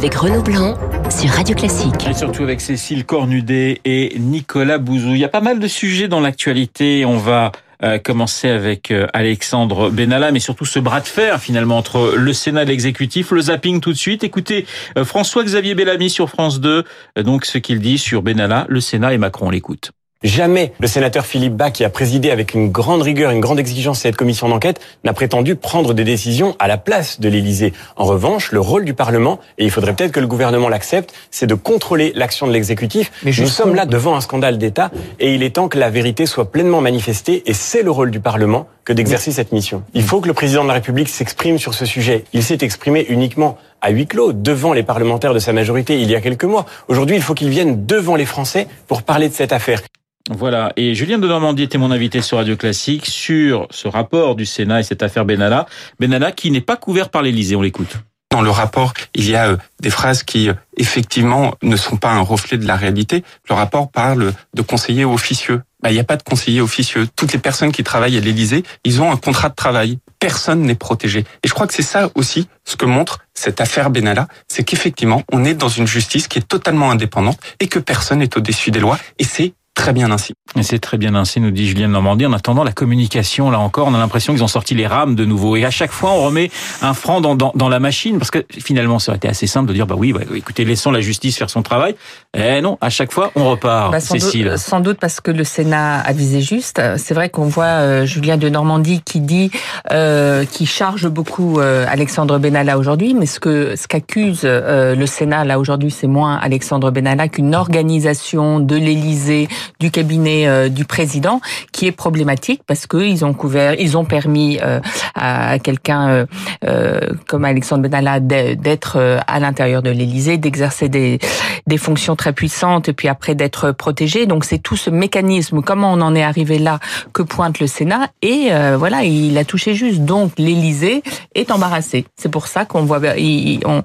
avec Renaud Blanc sur Radio Classique. Et surtout avec Cécile Cornudet et Nicolas Bouzou. Il y a pas mal de sujets dans l'actualité. On va euh, commencer avec euh, Alexandre Benalla, mais surtout ce bras de fer finalement entre le Sénat et l'exécutif. Le zapping tout de suite. Écoutez euh, François-Xavier Bellamy sur France 2. donc ce qu'il dit sur Benalla, le Sénat et Macron. On l'écoute. Jamais le sénateur Philippe Bas, qui a présidé avec une grande rigueur, une grande exigence cette commission d'enquête, n'a prétendu prendre des décisions à la place de l'Élysée. En revanche, le rôle du Parlement, et il faudrait peut-être que le gouvernement l'accepte, c'est de contrôler l'action de l'exécutif. Nous sommes là devant un scandale d'État, et il est temps que la vérité soit pleinement manifestée, et c'est le rôle du Parlement que d'exercer cette mission. Il faut que le président de la République s'exprime sur ce sujet. Il s'est exprimé uniquement à huis clos devant les parlementaires de sa majorité il y a quelques mois. Aujourd'hui, il faut qu'il vienne devant les Français pour parler de cette affaire. Voilà, et Julien de Normandie était mon invité sur Radio Classique sur ce rapport du Sénat et cette affaire Benalla. Benalla qui n'est pas couvert par l'Élysée, on l'écoute. Dans le rapport, il y a euh, des phrases qui, euh, effectivement, ne sont pas un reflet de la réalité. Le rapport parle de conseillers officieux. Bah, il n'y a pas de conseillers officieux. Toutes les personnes qui travaillent à l'Élysée, ils ont un contrat de travail. Personne n'est protégé. Et je crois que c'est ça aussi ce que montre cette affaire Benalla, c'est qu'effectivement, on est dans une justice qui est totalement indépendante et que personne n'est au-dessus des lois. Et c'est très bien ainsi. Et c'est très bien ainsi, nous dit Julien de Normandie. En attendant la communication, là encore, on a l'impression qu'ils ont sorti les rames de nouveau. Et à chaque fois, on remet un franc dans, dans, dans, la machine, parce que finalement, ça aurait été assez simple de dire, bah oui, bah, écoutez, laissons la justice faire son travail. Eh non, à chaque fois, on repart. Bah, sans, doute, sans doute parce que le Sénat a visé juste. C'est vrai qu'on voit euh, Julien de Normandie qui dit, euh, qui charge beaucoup euh, Alexandre Benalla aujourd'hui, mais ce que ce qu'accuse euh, le Sénat là aujourd'hui, c'est moins Alexandre Benalla qu'une organisation de l'Élysée du cabinet euh, du président qui est problématique parce que ils ont couvert, ils ont permis euh, à quelqu'un euh, comme Alexandre Benalla d'être à l'intérieur de l'Élysée, d'exercer des, des fonctions très puissantes et puis après d'être protégé. Donc c'est tout ce mécanisme, comment on en est arrivé là, que pointe le Sénat et voilà, il a touché juste. Donc l'Élysée est embarrassé. C'est pour ça qu'on voit, ils, on,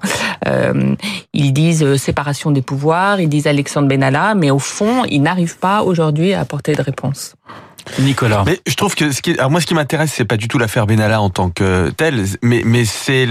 ils disent séparation des pouvoirs, ils disent Alexandre Benalla, mais au fond, ils n'arrivent pas aujourd'hui à apporter de réponse. Nicolas. Mais je trouve que ce qui, alors moi, ce qui m'intéresse, c'est pas du tout l'affaire Benalla en tant que telle, mais mais c'est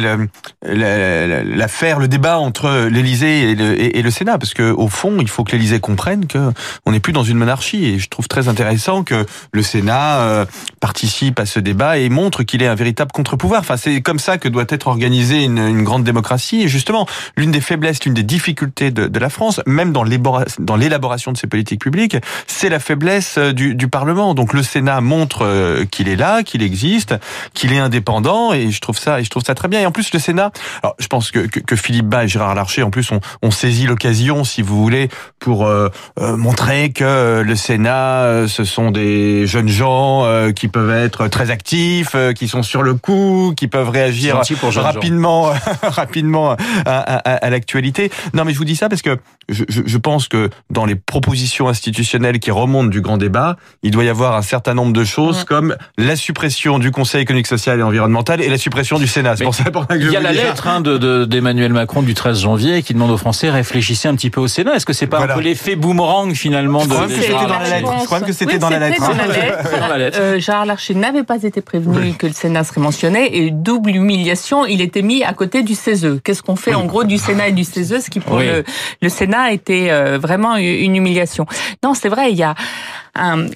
l'affaire, le, débat entre l'Élysée et le, Sénat, parce que au fond, il faut que l'Élysée comprenne que on n'est plus dans une monarchie, et je trouve très intéressant que le Sénat euh, participe à ce débat et montre qu'il est un véritable contre-pouvoir. Enfin, c'est comme ça que doit être organisée une, une grande démocratie. Et justement, l'une des faiblesses, l'une des difficultés de, de la France, même dans l'élaboration de ses politiques publiques, c'est la faiblesse euh, du, du Parlement. Le Sénat montre euh, qu'il est là, qu'il existe, qu'il est indépendant, et je trouve ça, et je trouve ça très bien. Et en plus, le Sénat, alors je pense que, que, que Philippe Bas et Gérard Larcher, en plus, ont, ont saisi l'occasion, si vous voulez, pour euh, euh, montrer que le Sénat, ce sont des jeunes gens qui peuvent être très actifs, qui sont sur le coup, qui peuvent réagir rapidement, rapidement à, à, à l'actualité. Non, mais je vous dis ça parce que je, je, je pense que dans les propositions institutionnelles qui remontent du grand débat, il doit y avoir un certain nombre de choses mmh. comme la suppression du Conseil économique, social et environnemental et la suppression du Sénat. C'est pour ça, pour que Il y a la lettre hein, d'Emmanuel de, Macron du 13 janvier qui demande aux Français réfléchissez un petit peu au Sénat. Est-ce que c'est pas un peu l'effet boomerang finalement Je crois que c'était dans la lettre. Je crois que c'était dans, la lettre. Dans la lettre. Euh, Gérard Larcher n'avait pas été prévenu oui. que le Sénat serait mentionné et double humiliation, il était mis à côté du CESE. Qu'est-ce qu'on fait oui. en gros du Sénat et du CESE, ce qui pour oui. le, le, Sénat était euh, vraiment une humiliation. Non, c'est vrai, il y a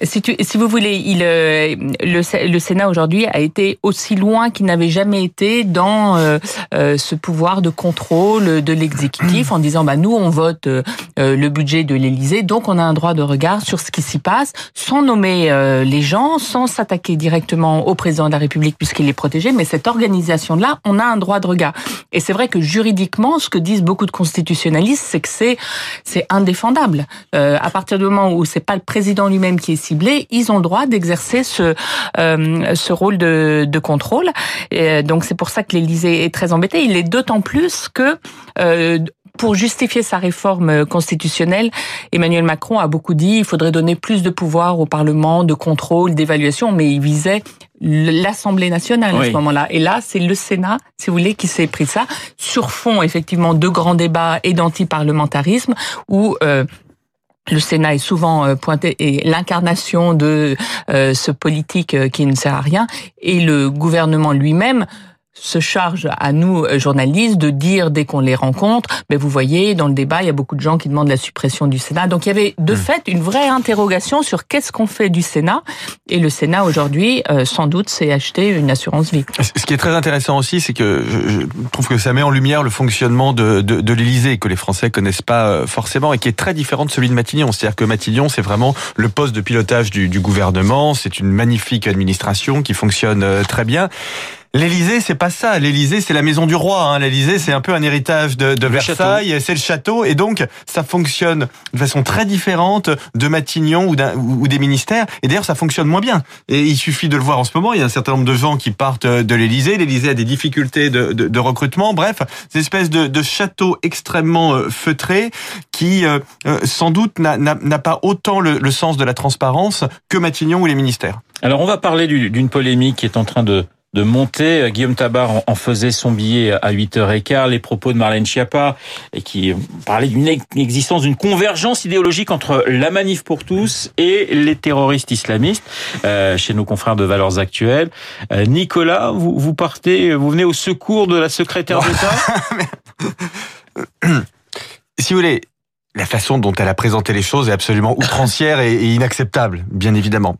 si, tu, si vous voulez, il, euh, le, le Sénat aujourd'hui a été aussi loin qu'il n'avait jamais été dans euh, euh, ce pouvoir de contrôle de l'exécutif en disant bah nous on vote euh, le budget de l'Élysée donc on a un droit de regard sur ce qui s'y passe sans nommer euh, les gens, sans s'attaquer directement au président de la République puisqu'il est protégé, mais cette organisation là on a un droit de regard. Et c'est vrai que juridiquement, ce que disent beaucoup de constitutionnalistes, c'est que c'est c'est indéfendable. à partir du moment où c'est pas le président lui-même qui est ciblé, ils ont le droit d'exercer ce euh, ce rôle de, de contrôle. Et donc c'est pour ça que l'Élysée est très embêté. Il est d'autant plus que euh, pour justifier sa réforme constitutionnelle, Emmanuel Macron a beaucoup dit il faudrait donner plus de pouvoir au Parlement, de contrôle, d'évaluation, mais il visait l'Assemblée nationale oui. à ce moment-là. Et là, c'est le Sénat, si vous voulez, qui s'est pris ça sur fond effectivement de grands débats et d'antiparlementarisme où euh, le Sénat est souvent euh, pointé et l'incarnation de euh, ce politique euh, qui ne sert à rien. Et le gouvernement lui-même se charge à nous euh, journalistes de dire dès qu'on les rencontre, mais vous voyez dans le débat, il y a beaucoup de gens qui demandent la suppression du Sénat. Donc il y avait de hmm. fait une vraie interrogation sur qu'est-ce qu'on fait du Sénat et le Sénat aujourd'hui euh, sans doute s'est acheté une assurance vie. Ce qui est très intéressant aussi, c'est que je trouve que ça met en lumière le fonctionnement de, de, de l'Élysée que les Français connaissent pas euh, forcément et qui est très différent de celui de Matignon. C'est-à-dire que Matignon, c'est vraiment le poste de pilotage du, du gouvernement, c'est une magnifique administration qui fonctionne très bien. L'Élysée, c'est pas ça. L'Élysée, c'est la maison du roi. Hein. L'Élysée, c'est un peu un héritage de, de Versailles. C'est le château, et donc ça fonctionne de façon très différente de Matignon ou, ou des ministères. Et d'ailleurs, ça fonctionne moins bien. Et il suffit de le voir en ce moment. Il y a un certain nombre de gens qui partent de l'Élysée. L'Élysée a des difficultés de, de, de recrutement. Bref, c'est une espèce de, de château extrêmement euh, feutré qui, euh, euh, sans doute, n'a pas autant le, le sens de la transparence que Matignon ou les ministères. Alors, on va parler d'une polémique qui est en train de de monter. Guillaume Tabar en faisait son billet à 8h15. Les propos de Marlène Schiappa, qui parlait d'une existence d'une convergence idéologique entre la manif pour tous et les terroristes islamistes euh, chez nos confrères de Valeurs Actuelles. Euh, Nicolas, vous, vous partez, vous venez au secours de la secrétaire d'État Si vous voulez, la façon dont elle a présenté les choses est absolument outrancière et inacceptable, bien évidemment.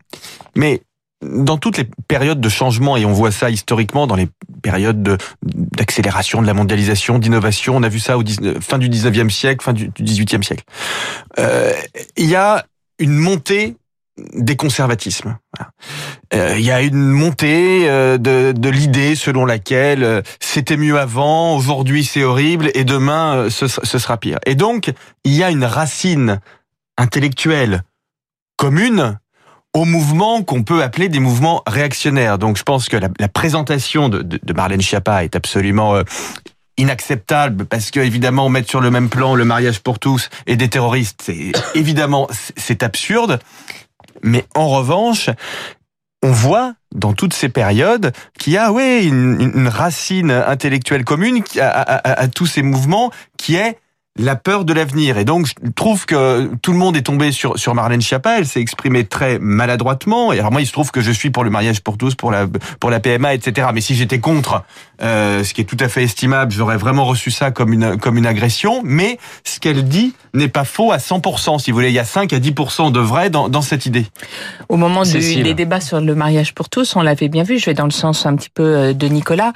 Mais dans toutes les périodes de changement, et on voit ça historiquement dans les périodes d'accélération de, la mondialisation, d'innovation, on a vu ça au fin du 19e siècle, fin du, 18e siècle, euh, il y a une montée des conservatismes. Euh, il y a une montée euh, de, l'idée selon laquelle c'était mieux avant, aujourd'hui c'est horrible et demain ce sera pire. Et donc, il y a une racine intellectuelle commune au mouvement qu'on peut appeler des mouvements réactionnaires. Donc je pense que la, la présentation de, de, de, Marlène Schiappa est absolument euh, inacceptable parce que évidemment mettre sur le même plan le mariage pour tous et des terroristes, c'est évidemment c'est absurde. Mais en revanche, on voit dans toutes ces périodes qu'il y a oui une, une racine intellectuelle commune à, à, à tous ces mouvements qui est la peur de l'avenir. Et donc, je trouve que tout le monde est tombé sur, sur Marlène Schiappa. Elle s'est exprimée très maladroitement. Et alors moi, il se trouve que je suis pour le mariage pour tous, pour la, pour la PMA, etc. Mais si j'étais contre, euh, ce qui est tout à fait estimable, j'aurais vraiment reçu ça comme une, comme une agression. Mais ce qu'elle dit n'est pas faux à 100%. Si vous voulez, il y a 5 à 10% de vrai dans, dans cette idée. Au moment des débats sur le mariage pour tous, on l'avait bien vu, je vais dans le sens un petit peu euh, de Nicolas,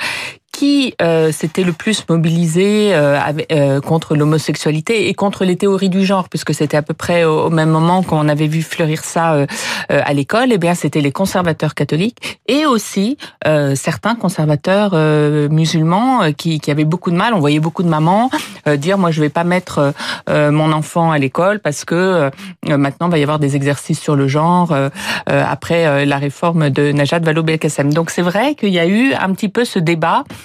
qui euh, s'était le plus mobilisé euh, euh, contre l'homosexualité et contre les théories du genre, puisque c'était à peu près au, même moment qu'on avait vu fleurir ça euh, euh, à l'école. Eh bien, c'était les conservateurs catholiques et aussi certains conservateurs musulmans qui, qui, avaient beaucoup de mal. On voyait beaucoup de mamans dire moi je vais pas mettre mon enfant à l'école parce que maintenant il va y avoir des exercices sur le genre après la réforme de Najat Vallaud-Belkacem. Donc c'est vrai qu'il y a eu un petit peu ce débat euh,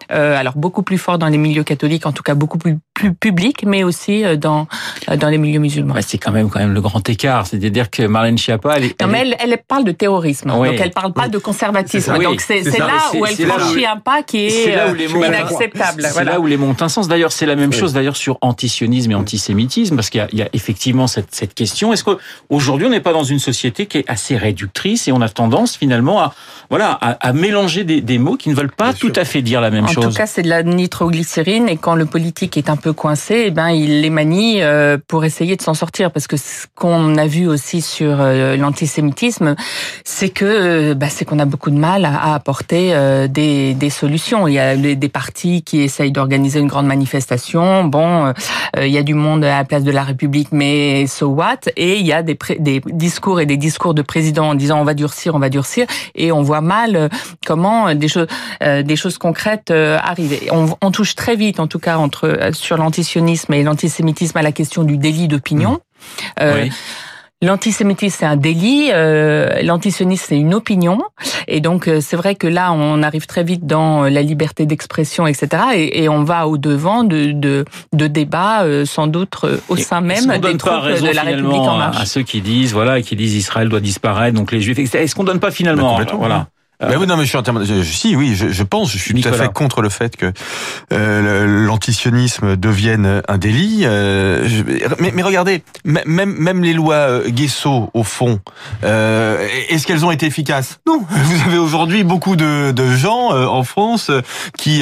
alors beaucoup plus fort dans les milieux catholiques, en tout cas beaucoup plus, plus public, mais aussi euh, dans euh, dans les milieux musulmans. c'est quand même quand même le grand écart, c'est-à-dire que Marlène Schiappa, elle, non, mais elle, elle, parle de terrorisme, donc elle parle pas de conservatisme. donc c'est là où elle franchit un pas qui est, inacceptable. C'est là où les un sens. D'ailleurs, c'est la même chose d'ailleurs sur antisionisme et antisémitisme, parce qu'il y, y, a effectivement cette, cette question. Est-ce qu'aujourd'hui on n'est pas dans une société qui est assez réductrice et on a tendance finalement à voilà à, à mélanger des, des, mots qui ne veulent pas tout à fait dire la même chose. En tout cas, c'est de la nitroglycérine et quand le politique est un peu coincé, eh ben il les manie euh, pour essayer de s'en sortir parce que ce qu'on a vu aussi sur euh, l'antisémitisme, c'est que euh, bah, c'est qu'on a beaucoup de mal à, apporter des, des solutions. Il y a des partis qui essayent d'organiser une grande manifestation. Bon, il y a du monde à la place de la République, mais so what? Et il y a des, des discours et des discours de présidents en disant on va durcir, on va durcir, et on voit mal comment des choses, des choses concrètes arriver. On, on, touche très vite, en tout cas, entre euh, sur l'antisionisme et l'antisémitisme à la question du délit d'opinion. Mmh. Euh, L'antisémitisme, c'est un délit. Euh, L'antisionisme, c'est une opinion. Et donc, euh, c'est vrai que là, on arrive très vite dans la liberté d'expression, etc. Et, et, on va au devant de, de, de débats, sans doute au sein même des troupes de la République en marche. À ceux qui disent, voilà, qui disent Israël doit disparaître, donc les Juifs. Est-ce qu'on donne pas finalement, bah, voilà. Ben oui, non, mais je suis. Je, si, oui, je, je, pense. Je suis tout à fait contre le fait que euh, l'antisionisme devienne un délit. Euh, mais, mais, regardez, même même les lois euh, Guesso, au fond, euh, est-ce qu'elles ont été efficaces? Non. Vous avez aujourd'hui beaucoup de, de gens euh, en France qui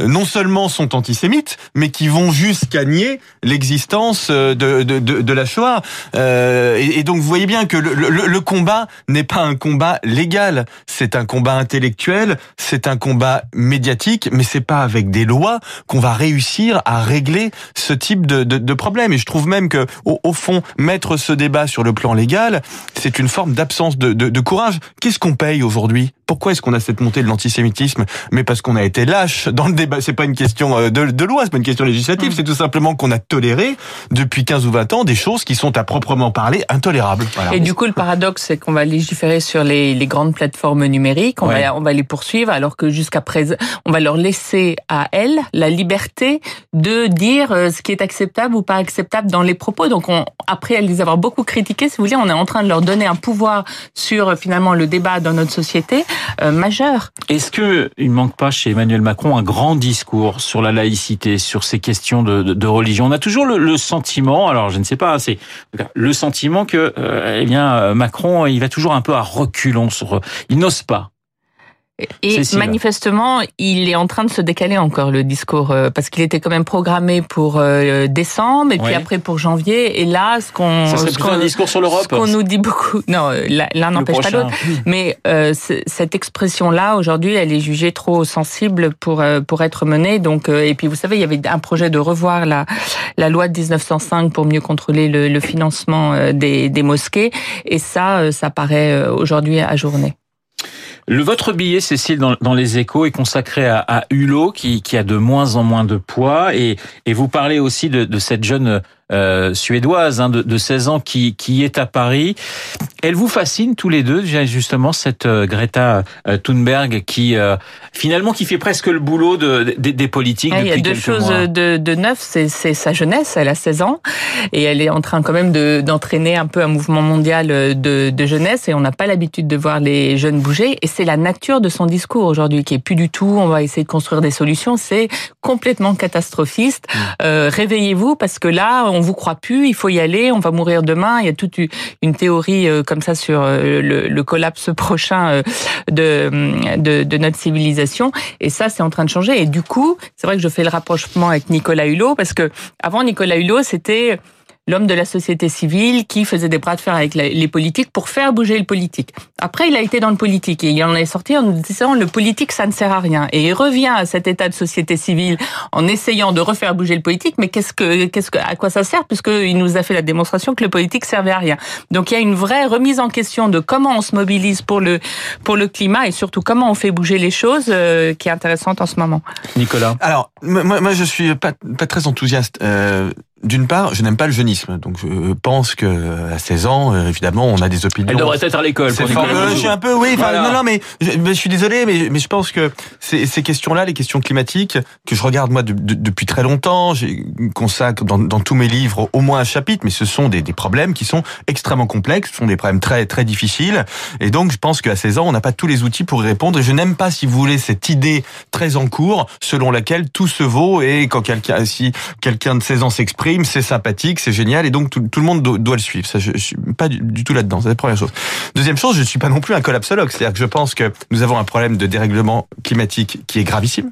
non seulement sont antisémites, mais qui vont jusqu'à nier l'existence de, de, de, de, la Shoah. Et, et, donc vous voyez bien que le, le, le combat n'est pas un combat légal, c'est un combat intellectuel, c'est un combat médiatique, mais c'est pas avec des lois qu'on va réussir à régler ce type de, de, de problème. Et je trouve même que, au, au, fond, mettre ce débat sur le plan légal, c'est une forme d'absence de, de, de courage. Qu'est-ce qu'on paye aujourd'hui? Pourquoi est-ce qu'on a cette montée de l'antisémitisme? Mais parce qu'on a été lâche dans le débat. C'est pas une question euh, de, de loi, c'est pas une question législative. Mmh. C'est tout simplement qu'on a toléré depuis 15 ou 20 ans des choses qui sont à proprement parler intolérables. Voilà. Et du coup, le paradoxe, c'est qu'on va légiférer sur les, les grandes plateformes numériques, on, ouais. va, on va les poursuivre, alors que jusqu'à présent, on va leur laisser à elles la liberté de dire euh, ce qui est acceptable ou pas acceptable dans les propos. Donc, on, après elles les avoir beaucoup critiquées, si vous voulez, on est en train de leur donner un pouvoir sur finalement le débat dans notre société euh, majeur. Est-ce que il manque pas chez Emmanuel Macron un grand discours sur la laïcité, sur ces questions de, de, de religion? On a toujours le, le, sentiment, alors je ne sais pas, c'est le sentiment que euh, eh bien Macron, il va toujours un peu à reculons sur, il n'ose pas. Et Cécile. manifestement, il est en train de se décaler encore le discours euh, parce qu'il était quand même programmé pour euh, décembre et puis après pour janvier. Et là, ce qu'on ce un discours sur l'Europe. Ce qu'on nous dit beaucoup, non, l'un n'empêche pas l'autre. Mais euh, cette expression-là aujourd'hui, elle est jugée trop sensible pour euh, pour être menée. Donc et puis vous savez, il y avait un projet de revoir la la loi de 1905 pour mieux contrôler le, le financement des, des mosquées. Et ça, ça paraît aujourd'hui ajourné. Le, votre billet, Cécile, dans, les échos, est consacré à, Hulot, qui, a de moins en moins de poids. Et, et vous parlez aussi de cette jeune euh, suédoise hein, de, de, 16 ans qui, qui est à Paris. Elle vous fascine tous les deux, justement, cette euh, Greta euh, Thunberg qui, euh, finalement, qui fait presque le boulot de, de des politiques ah, depuis Il y a deux choses mois. de, de neuf, c'est sa jeunesse, elle a 16 ans, et elle est en train quand même d'entraîner un peu un mouvement mondial de, de jeunesse, et on n'a pas l'habitude de voir les jeunes bouger, et c'est la nature de son discours aujourd'hui, qui est plus du tout, on va essayer de construire des solutions, c'est complètement catastrophiste. Mmh. Euh, Réveillez-vous, parce que là, on vous croit plus, il faut y aller, on va mourir demain. Il y a toute une théorie euh, comme ça sur euh, le, le collapse prochain euh, de, de, de, notre civilisation. Et ça, c'est en train de changer. Et du coup, c'est vrai que je fais le rapprochement avec Nicolas Hulot, parce que avant Nicolas Hulot, c'était l'homme de la société civile qui faisait des bras de fer avec les politiques pour faire bouger le politique. Après, il a été dans le politique et il en est sorti en disant le politique, ça ne sert à rien. Et il revient à cet état de société civile en essayant de refaire bouger le politique. Mais qu'est-ce que, qu'est-ce que, à quoi ça sert puisqu'il nous a fait la démonstration que le politique servait à rien. Donc il y a une vraie remise en question de comment on se mobilise pour le pour le climat et surtout comment on fait bouger les choses euh, qui est intéressante en ce moment. Nicolas. Alors moi, moi je suis pas pas très enthousiaste. Euh, d'une part, je n'aime pas le jeunisme, donc je pense que à 16 ans, euh, évidemment, on a des opinions. Elle devrait être à l'école. C'est. Euh, je suis un peu, oui. Voilà. Non, non, mais je, mais je, suis désolé, mais, mais je pense que ces, ces questions-là, les questions climatiques, que je regarde moi de, de, depuis très longtemps, j'ai consacre dans, dans, tous mes livres au moins un chapitre, mais ce sont des, des, problèmes qui sont extrêmement complexes, ce sont des problèmes très très difficiles, et donc je pense qu'à 16 ans, on n'a pas tous les outils pour y répondre. Et je n'aime pas, si vous voulez, cette idée très en cours selon laquelle tout se vaut et quand quelqu'un, si quelqu'un de 16 ans s'exprime c'est sympathique, c'est génial, et donc tout, le monde do, doit le suivre. Ça, je, je suis pas du, du tout là-dedans. C'est la première chose. Deuxième chose, je suis pas non plus un collapsologue. C'est-à-dire que je pense que nous avons un problème de dérèglement climatique qui est gravissime.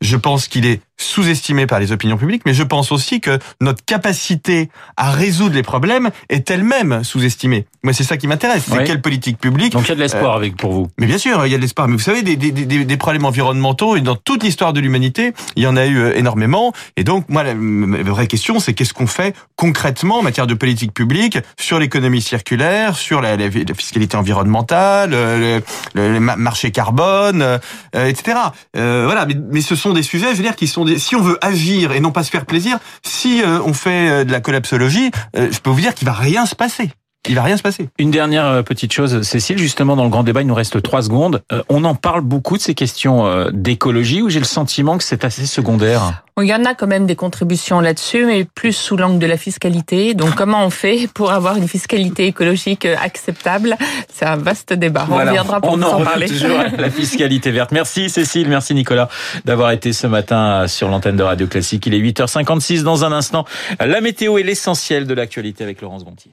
Je pense qu'il est sous-estimé par les opinions publiques, mais je pense aussi que notre capacité à résoudre les problèmes est elle-même sous-estimée. Moi, c'est ça qui m'intéresse. C'est oui. quelle politique publique. Donc il y a de l'espoir euh, avec pour vous. Mais bien sûr, il y a de l'espoir. Mais vous savez, des, des, des, des, problèmes environnementaux, et dans toute l'histoire de l'humanité, il y en a eu euh, énormément. Et donc, moi, la, la vraie question, c'est qu'est-ce qu'on fait concrètement en matière de politique publique sur l'économie circulaire, sur la, la, la, fiscalité environnementale, le, le, le marché carbone, euh, etc. voilà. Mais, mais, ce sont des sujets, je veux dire, qui sont des, si on veut agir et non pas se faire plaisir, si euh, on fait euh, de la collapsologie, euh, je peux vous dire qu'il va rien se passer. Il va rien se passer. Une dernière euh, petite chose, Cécile, justement dans le grand débat, il nous reste trois secondes. Euh, on en parle beaucoup de ces questions euh, d'écologie, où j'ai le sentiment que c'est assez secondaire? Il y en a quand même des contributions là-dessus, mais plus sous l'angle de la fiscalité. Donc comment on fait pour avoir une fiscalité écologique acceptable? C'est un vaste débat. on reviendra pour on en, parler. toujours la fiscalité verte. Merci Cécile, merci Nicolas d'avoir été ce matin sur l'antenne de Radio Classique. Il est 8h56 dans un instant. La météo est l'essentiel de l'actualité avec Laurence Gontier.